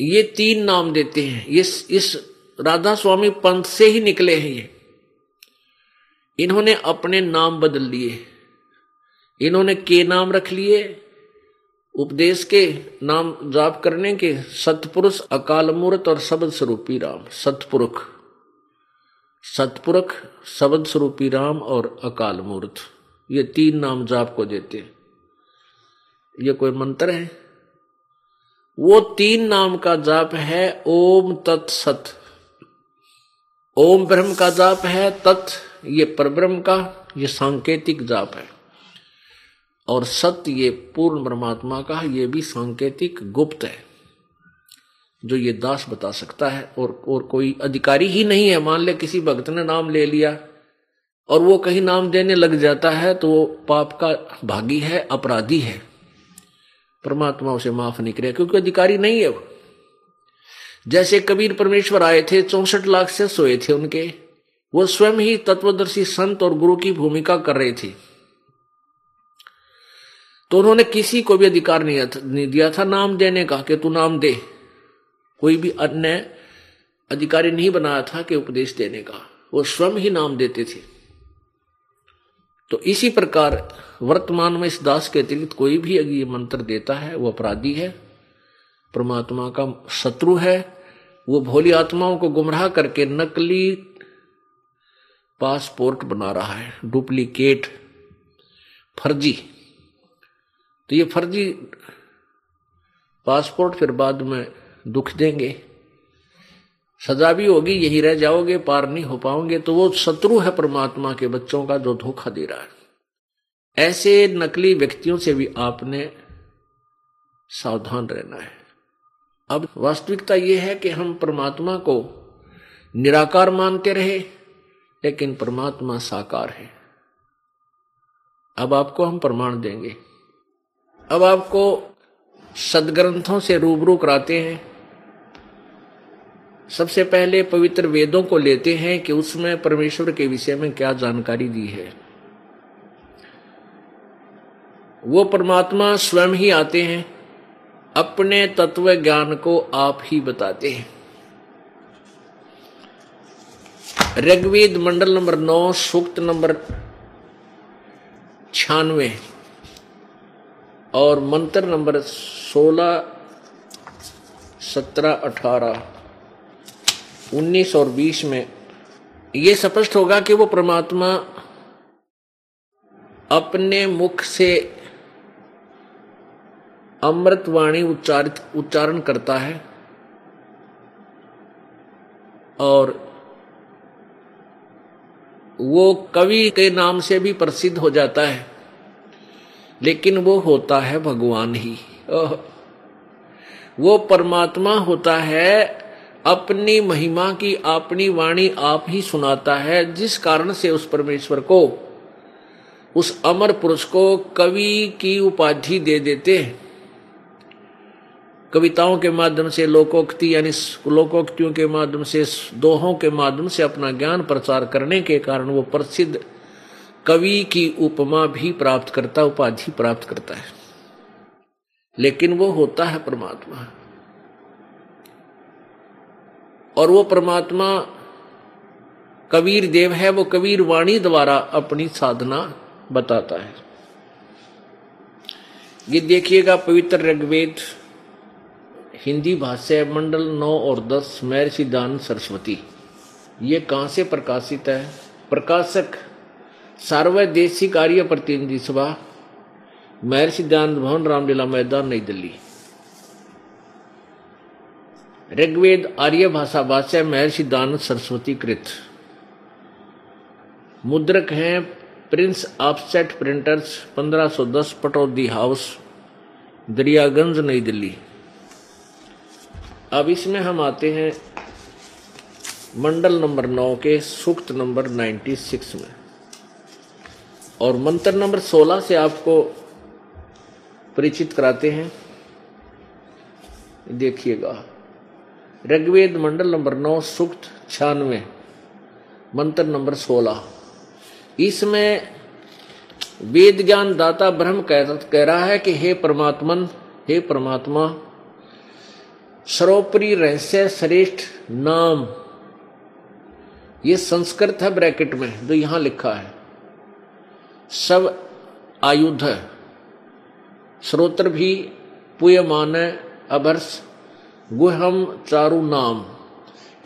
ये तीन नाम देते हैं। इस इस राधा स्वामी पंथ से ही निकले हैं ये। इन्होंने अपने नाम बदल लिए इन्होंने के नाम रख लिए, उपदेश के नाम जाप करने के, सतपुरुष अकाल मूर्त और शब्द स्वरूपी राम सतपुरुष सतपुरख शब्द स्वरूपी राम और अकाल मूर्त। ये तीन नाम जाप को देते हैं। ये कोई मंत्र है? वो तीन नाम का जाप है, ओम तत्सत ओम ब्रह्म का जाप है, तत्, ये परब्रह्म का, ये सांकेतिक जाप है। और सत्य ये पूर्ण परमात्मा का, ये भी सांकेतिक गुप्त है। जो ये दास बता सकता है और और कोई अधिकारी ही नहीं है। मान ले किसी भक्त ने नाम ले लिया और वो कहीं नाम देने लग जाता है तो वो पाप का भागी है, अपराधी है। परमात्मा उसे माफ़ नहीं करे, क्योंकि अधिकारी नहीं है वो। जैसे कबीर परमेश्वर आए थे, चौसठ लाख से सोए थे उनके। वो स्वयं ही तत्वदर्शी संत और गुरु की भूमिका कर रहे थे। तो उन्होंने किसी को भी अधिकार नहीं दिया था। नाम देने का कि तू नाम दे। कोई भी अन्य अधिकारी नहीं बनाया था कि उपदेश देने का। वो स्वयं ही नाम देते थे। तो इसी प्रकार वर्तमान में इस दास के अतिरिक्त कोई भी अगर ये मंत्र देता है, वो अपराधी है, परमात्मा का शत्रु है, वो भोली आत्माओं को गुमराह करके नकली पासपोर्ट बना रहा है, डुप्लीकेट फर्जी। तो ये फर्जी पासपोर्ट फिर बाद में दुख देंगे। सजा भी होगी, यही रह जाओगे, पार नहीं हो पाओगे तो वो शत्रु है परमात्मा के बच्चों का जो धोखा दे रहा है। ऐसे नकली व्यक्तियों से भी आपने सावधान रहना है। अब वास्तविकता यह है कि हम परमात्मा को निराकार मानते रहे, लेकिन परमात्मा साकार है। अब आपको हम प्रमाण देंगे। अब आपको सदग्रंथों से रूबरू कराते हैं। सबसे पहले पवित्र वेदों को लेते हैं कि उसमें परमेश्वर के विषय में क्या जानकारी दी है। वो परमात्मा स्वयं ही आते हैं, अपने तत्व ज्ञान को आप ही बताते हैं। ऋग्वेद मंडल नंबर नौ, सूक्त नंबर छियानवे और मंत्र नंबर सोलह, सत्रह, अठारह। उन्नीस और बीस में ये स्पष्ट होगा कि वो परमात्मा अपने मुख से अमृत वाणी उच्चारित उच्चारण करता है और वो कवि के नाम से भी प्रसिद्ध हो जाता है, लेकिन वो होता है भगवान ही। वो परमात्मा होता है अपनी महिमा की अपनी वाणी आप ही सुनाता है, जिस कारण से उस परमेश्वर को, उस अमर पुरुष को कवि की उपाधि दे देते हैं। कविताओं के माध्यम से, लोकोक्ति, यानी लोकोक्तियों के माध्यम से, दोहों के माध्यम से अपना ज्ञान प्रचार करने के कारण वो प्रसिद्ध कवि की उपमा भी प्राप्त करता उपाधि प्राप्त करता है। लेकिन वो होता है परमात्मा। और वो परमात्मा कबीर देव है, वो कबीर वाणी द्वारा अपनी साधना बताता है। ये देखिएगा पवित्र ऋग्वेद, हिंदी भाषा मंडल नौ और दस महर्षि दान सरस्वती। ये कहाँ से प्रकाशित है? प्रकाशक सार्वदेशिक आर्य प्रतिनिधि सभा महर्षि दान भवन, रामलीला मैदान, नई दिल्ली। ऋग्वेद आर्य भाषा भाष्य महर्षि दान सरस्वती कृत। मुद्रक हैं prince offset printers 1510 Pataudi house, Daryaganj, New Delhi. अब इसमें हम आते हैं मंडल नंबर नौ के सूक्त नंबर 96 में। और मंत्र नंबर 16 से आपको परिचित कराते हैं। देखिएगा। ऋग्वेद मंडल नंबर नौ सूक्त छियानवे मंत्र नंबर 16 इसमें वेद ज्ञान दाता ब्रह्म कह, कह रहा है कि हे परमात्मन हे परमात्मा सर्वोपरि रहस्य श्रेष्ठ नाम ये संस्कृत है ब्रैकेट में जो यहाँ लिखा है। सब आयुध श्रोत्र भी पुयमान अभर्ष गुहम चारु नाम।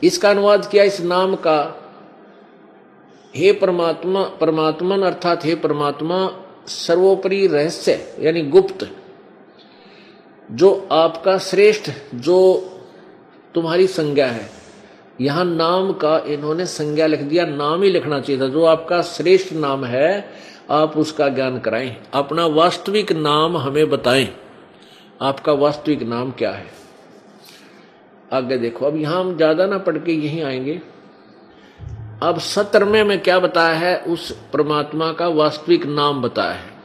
इसका अनुवाद किया इस नाम का। हे परमात्मा, परमात्मन अर्थात हे परमात्मा, सर्वोपरि रहस्य, यानी गुप्त, जो आपका श्रेष्ठ, जो तुम्हारी संज्ञा है। यहाँ नाम का इन्होंने संज्ञा लिख दिया, नाम ही लिखना चाहिए था। जो आपका श्रेष्ठ नाम है, आप उसका ज्ञान कराएँ। अपना वास्तविक नाम हमें बताएँ। आपका वास्तविक नाम क्या है? आगे देखो अब यहाँ हम ज़्यादा ना पढ़ के यहीं आएँगे। अब सत्रमे में क्या बताया है? उस परमात्मा का वास्तविक नाम बताया है।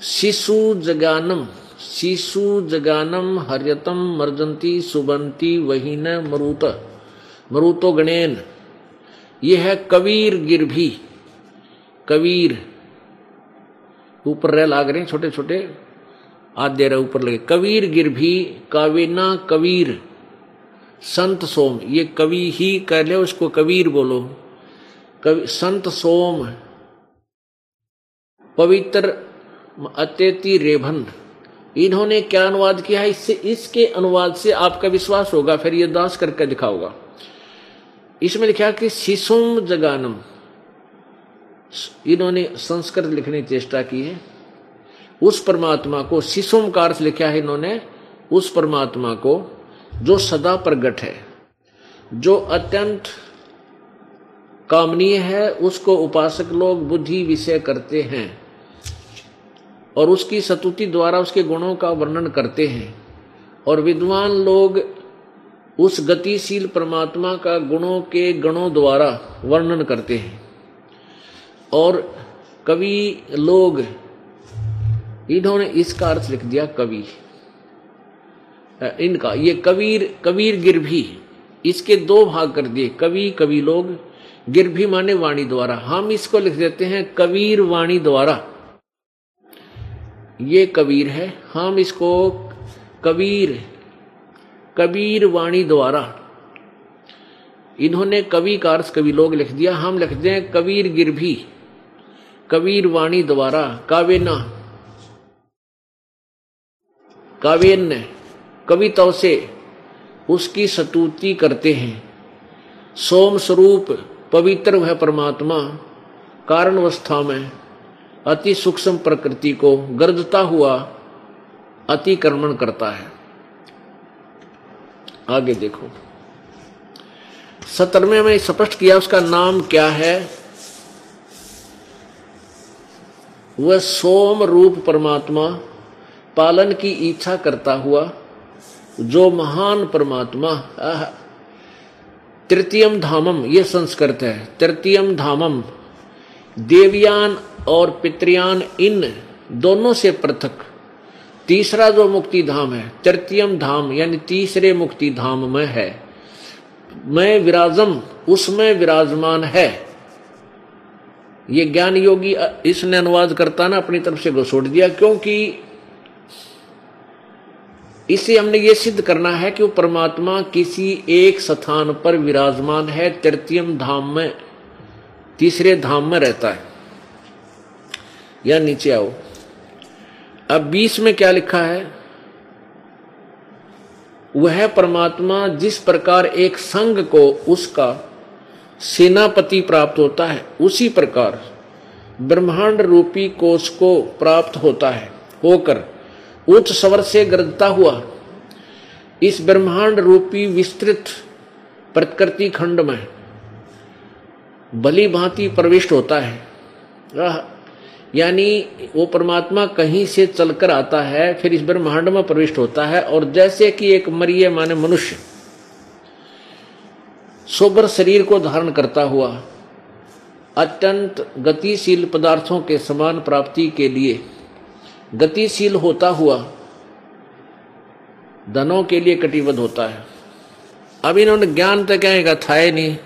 शिशु जगानम शिशु जगानम हर्यतम मर्जंती सुबंती वहीन मरुत, मरुतो गणेन। ये है कबीर गिरभी, कबीर। ऊपर रह लाग रहे छोटे छोटे आद्य रहे ऊपर लगे। कबीर गिरभी कावेना कबीर। संत सोम, ये कवि ही कह ले, उसको कबीर बोलो। कवि, संत सोम। पवित्र अत्यति रेभन। इन्होंने क्या अनुवाद किया है? इससे, इसके अनुवाद से आपका विश्वास होगा, फिर ये दास करके दिखाओगा इसमें लिखा कि शिशुम जगानम। इन्होंने संस्कृत लिखने की चेष्टा की है। उस परमात्मा को शिशुम का अर्थ लिखा है इन्होंने, उस परमात्मा को जो सदा प्रगट है, जो अत्यंत कामनीय है, उसको उपासक लोग बुद्धि विषय करते हैं और उसकी सतुति द्वारा उसके गुणों का वर्णन करते हैं और विद्वान लोग उस गतिशील परमात्मा का गुणों के गणों द्वारा वर्णन करते हैं। और कवि लोग इन्होंने इसका अर्थ लिख दिया कवि। इनका, ये कबीर कबीर गिरभी इसके दो भाग कर दिए, कवि कवि लोग। गिरभी माने वाणी द्वारा। हम इसको लिख देते हैं कबीर वाणी द्वारा। ये कबीर है, हम इसको कबीर कबीर वाणी द्वारा। इन्होंने कवि का अर्थ, कवि लोग लिख दिया। हम लिखते हैं कबीर गिरभी कबीर वाणी द्वारा कावेना काव्यन्य कविताओं से उसकी सतुति करते हैं। सोम स्वरूप पवित्र वह परमात्मा कारणवस्था में अति सूक्ष्म प्रकृति को गर्दता हुआ अतिक्रमण करता है। आगे देखो। सत्रहवें में स्पष्ट किया उसका नाम क्या है? वह सोम रूप परमात्मा पालन की इच्छा करता हुआ, जो महान परमात्मा तृतीयम धामम यह संस्कृत है, तृतीयम धामम, देवयान और पितृयान, इन दोनों से पृथक। तीसरा जो मुक्ति धाम है, तृतीयम धाम, यानी तीसरे मुक्ति धाम में है। मैं विराजम, उसमें विराजमान है। ये ज्ञान योगी इसने अनुवाद करता ना, अपनी तरफ़ से घोषोड़ दिया, क्योंकि इसे हमने ये सिद्ध करना है कि वो परमात्मा किसी एक स्थान पर विराजमान है, तृतीयम धाम में, तीसरे धाम में रहता है। या नीचे आओ। अब बीस में क्या लिखा है? वह परमात्मा जिस प्रकार एक संघ को उसका सेनापति प्राप्त होता है, उसी प्रकार ब्रह्मांड रूपी कोष को प्राप्त होता है, होकर। उच्च स्वर से गरजता हुआ। इस ब्रह्मांड रूपी विस्तृत प्रकृति खंड में भली भांति प्रविष्ट होता है। यानी वो परमात्मा कहीं से चलकर आता है, फिर इस ब्रह्मांड में प्रविष्ट होता है, और जैसे कि एक मरिय माने मनुष्य, सोबर शरीर को धारण करता हुआ, अत्यंत गतिशील पदार्थों के समान प्राप्ति के लिए गतिशील होता हुआ धनों के लिए कटिबद्ध होता है। अब इन्होंने ज्ञान तो क्या था ही नहीं।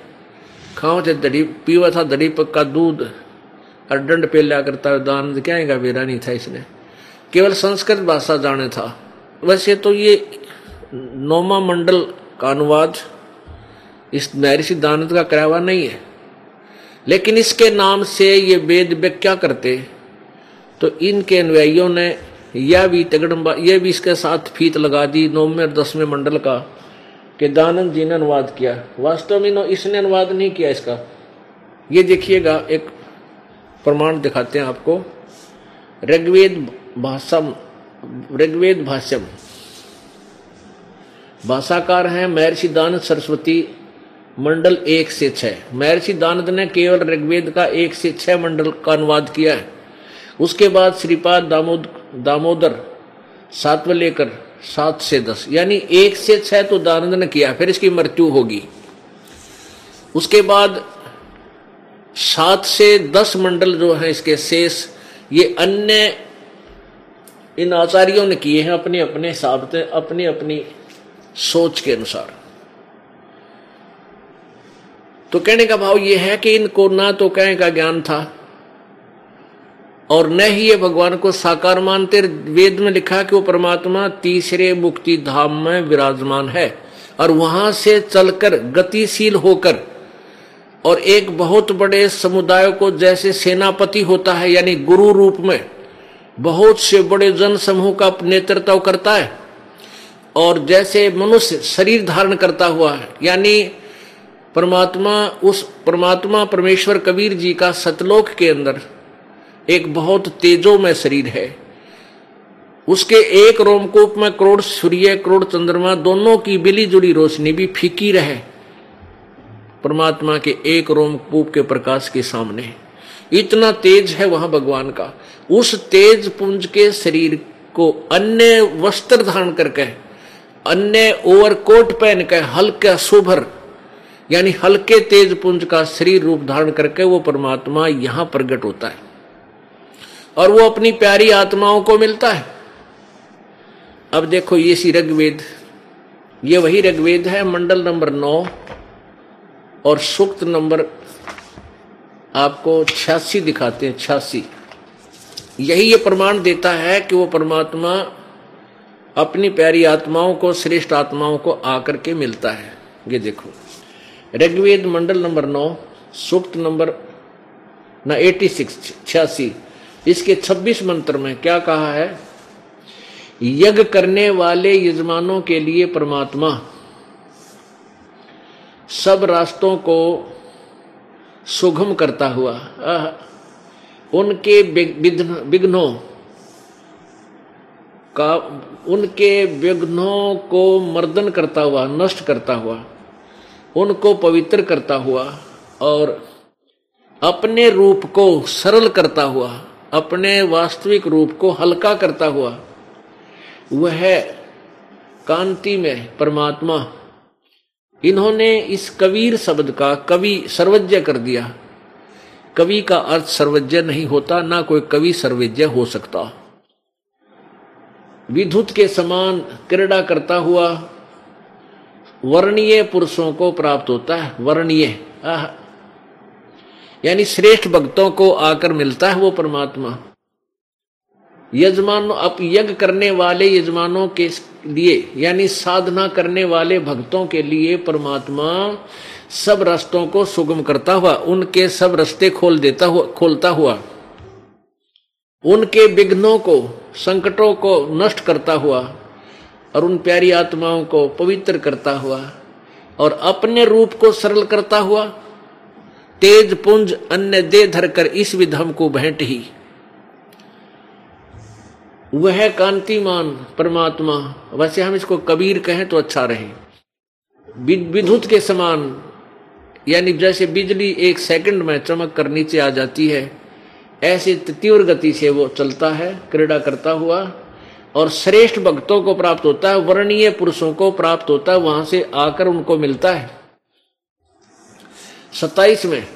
खाओ थे दड़ी पीवा था दड़ी पक्का दूध और दंड पे लिया करता है दान क्या बेरा नहीं था इसने। केवल संस्कृत भाषा जाने था। वैसे तो ये नोमा मंडल का अनुवाद इस महर्षि दानत का करावा नहीं है। लेकिन इसके नाम से ये वेद व्याख्या करते तो इनके अनुयायियों ने यह भी तगड़म्बा यह भी इसके साथ फीत लगा दी नौवें और दसवें मंडल का, कि दानंद जी ने अनुवाद किया। वास्तव में इसने अनुवाद नहीं किया इसका। ये देखिएगा, एक प्रमाण दिखाते हैं आपको। ऋग्वेद भाषम, ऋग्वेद भाष्यम। भाषाकार हैं महर्षि दानंद सरस्वती मंडल एक से छह। महर्षि दानंद ने केवल ऋग्वेद का एक से छह मंडल का अनुवाद किया है। उसके बाद श्रीपाद दामोद, दामोदर सातवें लेकर सात से दस, यानी एक से छह तो दानंद ने किया, फिर इसकी मृत्यु होगी। उसके बाद सात से दस मंडल जो है इसके शेष, ये अन्य इन आचार्यों ने किए हैं अपने अपने हिसाब से, अपनी अपनी सोच के अनुसार। तो कहने का भाव यह है कि इनको ना तो कहने का ज्ञान था और न ही ये भगवान को साकार मानते, वेद में लिखा कि वो परमात्मा तीसरे मुक्ति धाम में विराजमान है। और वहाँ से चलकर गतिशील होकर और एक बहुत बड़े समुदाय को जैसे सेनापति होता है, यानी गुरु रूप में बहुत से बड़े जन समूह का नेतृत्व करता है और जैसे मनुष्य शरीर धारण करता हुआ है, यानी परमात्मा, उस परमात्मा परमेश्वर कबीर जी का सतलोक के अंदर एक बहुत तेजो में शरीर है। उसके एक रोमकूप में करोड़ सूर्य, करोड़ चंद्रमा, दोनों की बिली जुड़ी रोशनी भी फीकी रहे। परमात्मा के एक रोमकूप के प्रकाश के सामने। इतना तेज है वहाँ भगवान का। उस तेज पुंज के शरीर को अन्य वस्त्र धारण करके अन्य ओवरकोट पहन के हल्का सुभर यानी हल्के तेज पुंज का शरीर रूप धारण करके वो परमात्मा यहाँ प्रकट होता है। और वो अपनी प्यारी आत्माओं को मिलता है। अब देखो ये सी ऋग्वेद। ये वही ऋग्वेद है, मंडल नंबर नौ और सूक्त नंबर आपको छियासी दिखाते हैं, छियासी। यही ये प्रमाण देता है कि वो परमात्मा अपनी प्यारी आत्माओं को, श्रेष्ठ आत्माओं को आकर के मिलता है। ये देखो। ऋग्वेद मंडल नंबर नौ, सूक्त नंबर ना एटी सिक्स छियासी। इसके 26 मंत्र में क्या कहा है? यज्ञ करने वाले यजमानों के लिए परमात्मा। सब रास्तों को सुगम करता हुआ। उनके विघ्नों का, उनके विघ्नों को मर्दन करता हुआ, नष्ट करता हुआ, उनको पवित्र करता हुआ और अपने रूप को सरल करता हुआ अपने वास्तविक रूप को हल्का करता हुआ, वह कांति में परमात्मा। इन्होंने इस कबीर शब्द का कवि सर्वज्ञ कर दिया। कवि का अर्थ सर्वज्ञ नहीं होता, ना कोई कवि सर्वज्ञ हो सकता। विद्युत के समान क्रीड़ा करता हुआ वर्णीय पुरुषों को प्राप्त होता है। वर्णीय यानी श्रेष्ठ भक्तों को आकर मिलता है वो परमात्मा। यजमान, अब यज्ञ करने वाले यजमानों के लिए, यानी साधना करने वाले भक्तों के लिए परमात्मा सब रास्तों को सुगम करता हुआ, उनके सब रास्ते खोल देता हुआ, खोलता हुआ, उनके विघ्नों को, संकटों को नष्ट करता हुआ और उन प्यारी आत्माओं को पवित्र करता हुआ और अपने रूप को सरल करता हुआ तेज पुंज अन्य दे धरकर इस विधम को भेंट ही। वह कांतिमान परमात्मा। वैसे हम इसको कबीर कहें तो अच्छा रहे। विद्युत के समान, यानी जैसे बिजली एक सेकंड में चमक कर नीचे आ जाती है, ऐसी तीव्र गति से वो चलता है, क्रीड़ा करता हुआ, और श्रेष्ठ भक्तों को प्राप्त होता है, वर्णीय पुरुषों को प्राप्त होता है, वहाँ से आकर उनको मिलता है। सत्ताईस में,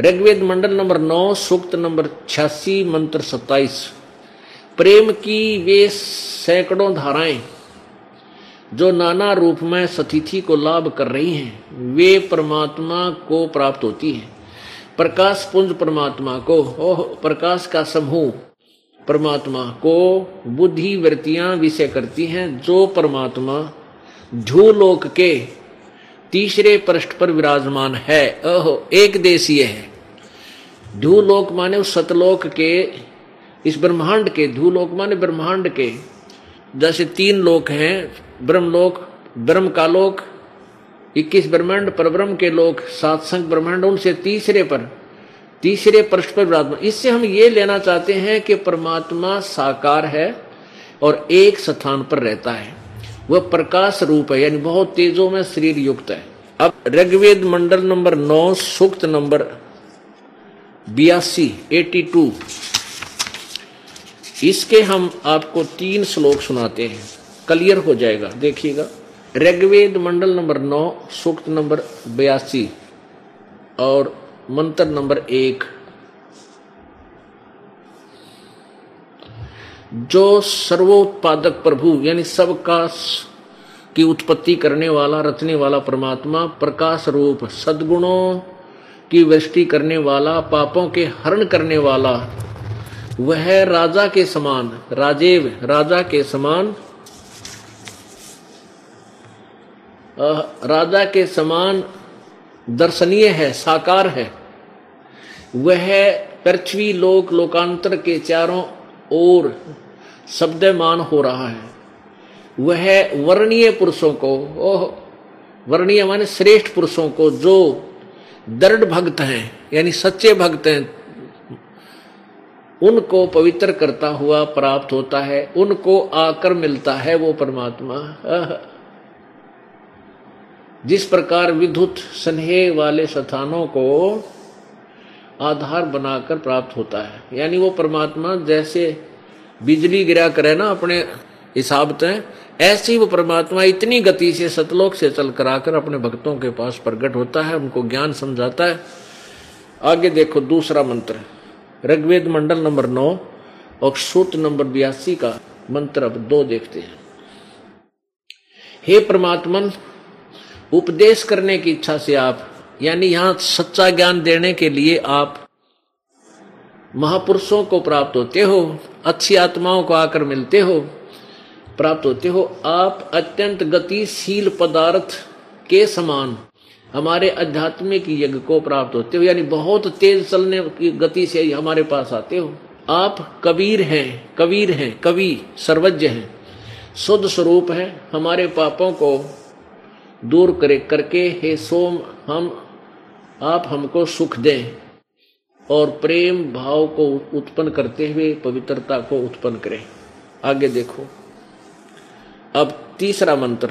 ऋग्वेद मंडल नंबर नौ, सूक्त नंबर छियासी, मंत्र सत्ताईस। प्रेम की वे सैकड़ों धाराएँ, जो नाना रूप में सतिथि को लाभ कर रही हैं, वे परमात्मा को प्राप्त होती हैं। प्रकाश पुंज परमात्मा को, ओह, प्रकाश का समूह परमात्मा को बुद्धि वृत्तियाँ विषय करती हैं, जो परमात्मा झूलोक के तीसरे पृष्ठ पर विराजमान है। ओह, एक देश देशीय है। धूलोक माने उस सतलोक के, इस ब्रह्मांड के, धूलोक माने ब्रह्मांड के। जैसे तीन लोक हैं, ब्रह्मलोक ब्रह्म का लोक इक्कीस ब्रह्मांड पर ब्रह्म के लोक सात संख ब्रह्मांड, उनसे तीसरे पर, तीसरे पृष्ठ पर विराजमान। इससे हम ये लेना चाहते हैं कि परमात्मा साकार है और एक स्थान पर रहता है। वह प्रकाश रूप है, यानी बहुत तेजों में शरीर युक्त है। अब ऋग्वेद मंडल नंबर नौ, सूक्त नंबर बयासी एटी टू इसके हम आपको तीन श्लोक सुनाते हैं। क्लियर हो जाएगा, देखिएगा। ऋग्वेद मंडल नंबर नौ, सूक्त नंबर बयासी और मंत्र नंबर एक। जो सर्वोत्पादक प्रभु, यानी सबका की उत्पत्ति करने वाला, रचने वाला परमात्मा, प्रकाश रूप, सद्गुणों की वृष्टि करने वाला, पापों के हरण करने वाला, वह राजा के समान, राजेव राजा के समान राजा के समान दर्शनीय है, साकार है। वह पृथ्वी लोक लोकांतर के चारों ओर शब्दमान हो रहा है। वह वर्णीय पुरुषों को, ओह, वर्णीय माने श्रेष्ठ पुरुषों को, जो दृढ़ भक्त हैं, यानी सच्चे भक्त हैं। उनको पवित्र करता हुआ प्राप्त होता है, उनको आकर मिलता है वो परमात्मा। जिस प्रकार विद्युत स्नेह वाले स्थानों को आधार बनाकर प्राप्त होता है, यानी वो परमात्मा जैसे बिजली गिरा करे ना अपने हिसाब तय ऐसी वो परमात्मा इतनी गति से सतलोक से चल कर आकर अपने भक्तों के पास प्रकट होता है, उनको ज्ञान समझाता है। आगे देखो दूसरा मंत्र, ऋग्वेद मंडल नंबर नौ और सूत्र नंबर बयासी का मंत्र अब दो देखते हैं। हे परमात्मन, उपदेश करने की इच्छा से आप, यानी यहाँ सच्चा ज्ञान देने के लिए आप महापुरुषों को प्राप्त होते हो, अच्छी आत्माओं को आकर मिलते हो, प्राप्त होते हो, आप अत्यंत गतिशील पदार्थ के समान हमारे आध्यात्मिक यज्ञ को प्राप्त होते हो, यानी बहुत तेज चलने की गति से हमारे पास आते हो। आप कबीर हैं कबीर हैं, कवि, सर्वज्ञ हैं, शुद्ध स्वरूप है, हमारे पापों को दूर करे, करके, हे सोम, हम, आप हमको सुख दें। और प्रेम भाव को उत्पन्न करते हुए पवित्रता को उत्पन्न करें। आगे देखो। अब तीसरा मंत्र।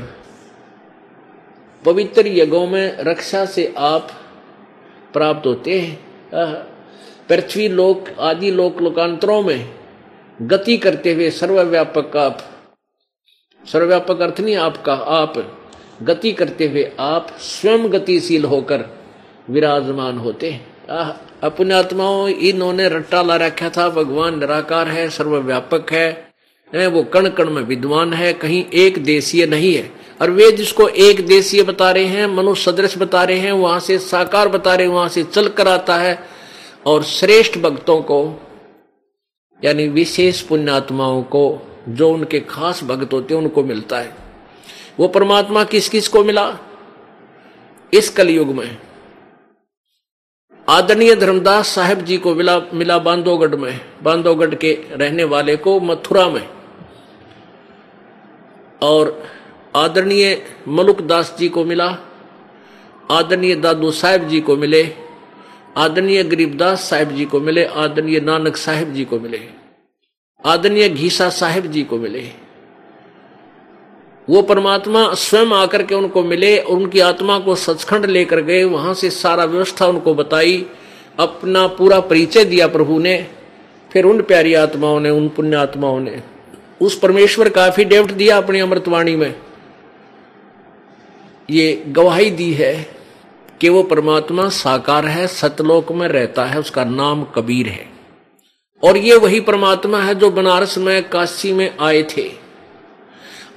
पवित्र यज्ञों में रक्षा से आप प्राप्त होते हैं। पृथ्वी लोक, आदि लोक, लोकांतरों में गति करते हुए सर्वव्यापक आप, सर्वव्यापक अर्थ नहीं आपका, आप गति करते हुए आप स्वयं गतिशील होकर विराजमान होते हैं। आत्माओं इन्होंने रट्टा ला रखा था भगवान निराकार है सर्वव्यापक है, वो कण कण में विद्वान है कहीं एक देशीय नहीं है। और वे जिसको एक देशीय बता रहे हैं मनुष्य सदृश बता रहे हैं वहाँ से साकार बता रहे हैं वहाँ से चल कर आता है। और श्रेष्ठ भक्तों को यानी विशेष पुण्यात्माओं को जो उनके खास भक्त होते हैं उनको मिलता है। वो परमात्मा किस किस को मिला? इस कलयुग में। आदरणीय धर्मदास साहेब जी को मिला मिला बांधोगढ़ में बांधोगढ़ के रहने वाले को मथुरा में। और आदरणीय मलुक दास जी को मिला, आदरणीय दादू साहेब जी को मिले, आदरणीय गरीबदास साहेब जी को मिले, आदरणीय नानक साहेब जी को मिले, आदरणीय घीसा साहेब जी को मिले। वो परमात्मा स्वयं आकर के उनको मिले और उनकी आत्मा को सचखंड लेकर गए, वहाँ से सारा व्यवस्था उनको बताई, अपना पूरा परिचय दिया प्रभु ने, फिर उन प्यारी आत्माओं ने, उन पुण्य आत्माओं ने। उस परमेश्वर का एफिडेविट दिया अपनी अमृतवाणी में। ये गवाही दी है कि वो परमात्मा साकार है, सतलोक में रहता है, उसका नाम कबीर है। और ये वही परमात्मा है जो बनारस में, काशी में आए थे।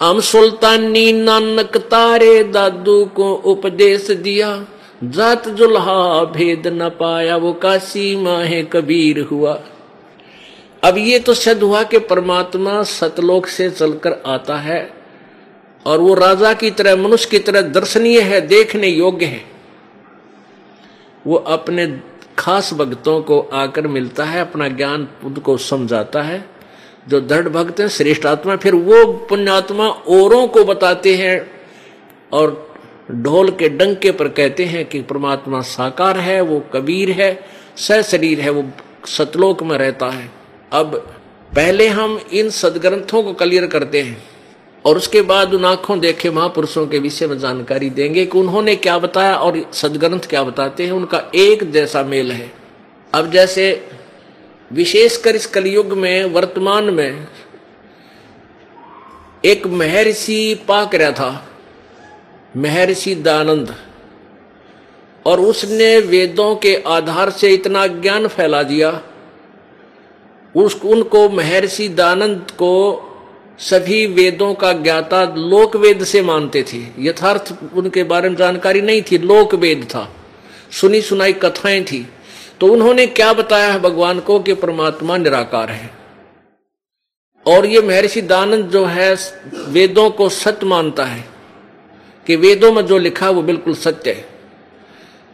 हम सुल्तानी नानक तारे दादू को उपदेश दिया। जात जुल्हा भेद न पाया, वो काशी माहे कबीर हुआ। अब ये तो सिद्ध हुआ कि परमात्मा सतलोक से चलकर आता है और वो राजा की तरह, मनुष्य की तरह दर्शनीय है, देखने योग्य है। वो अपने खास भक्तों को आकर मिलता है, अपना ज्ञान उनको समझाता है। जो दृढ़ भक्त है, श्रेष्ठ आत्मा फिर वो पुण्यात्मा औरों को बताते हैं और ढोल के डंके पर कहते हैं कि परमात्मा साकार है, वो कबीर है सह शरीर है, वो सतलोक में रहता है। अब पहले हम इन सदग्रंथों को क्लियर करते हैं और उसके बाद उन आँखों देखे महापुरुषों के विषय में जानकारी देंगे कि उन्होंने क्या बताया और सदग्रंथ क्या बताते हैं। उनका एक जैसा मेल है। अब जैसे विशेषकर इस कलयुग में, वर्तमान में, एक महर्षि पाक रहा था, महर्षि दानंद। और उसने वेदों के आधार से इतना ज्ञान फैला दिया, उस, उनको महर्षि दानंद को सभी वेदों का ज्ञाता लोक वेद से मानते थे। यथार्थ उनके बारे में जानकारी नहीं थी लोक वेद था। सुनी सुनाई कथाएँ थी। तो उन्होंने क्या बताया है भगवान को कि परमात्मा निराकार है? और ये महर्षि दानंद जो है, वेदों को सत्य मानता है कि वेदों में जो लिखा वो बिल्कुल सत्य है।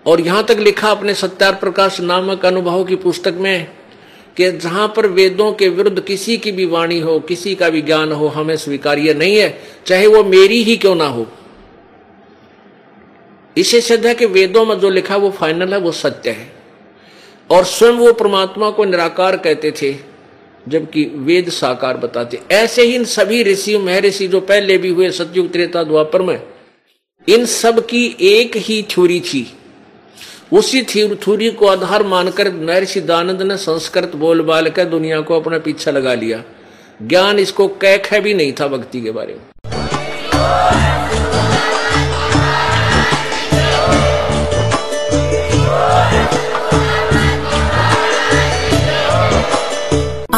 और यहाँ तक लिखा अपने सत्यार प्रकाश नामक अनुभव की पुस्तक में कि जहाँ पर वेदों के विरुद्ध किसी की भी वाणी हो, किसी का भी ज्ञान हो, हमें स्वीकार्य नहीं है, चाहे वो मेरी ही क्यों ना हो। इसे सिद्ध है कि वेदों में जो लिखा वो फाइनल है, वो सत्य है। और स्वयं वो परमात्मा को निराकार कहते थे, जबकि वेद साकार बताते। ऐसे ही इन सभी ऋषि महर्षि जो पहले भी हुए, सतयुग, त्रेता द्वापर में इन सब की एक ही थ्योरी थी। उसी थ्योरी को आधार मानकर महर्षि दानंद ने संस्कृत बोल बाल कर दुनिया को अपना पीछा लगा लिया। ज्ञान इसको कैख भी नहीं था भक्ति के बारे में।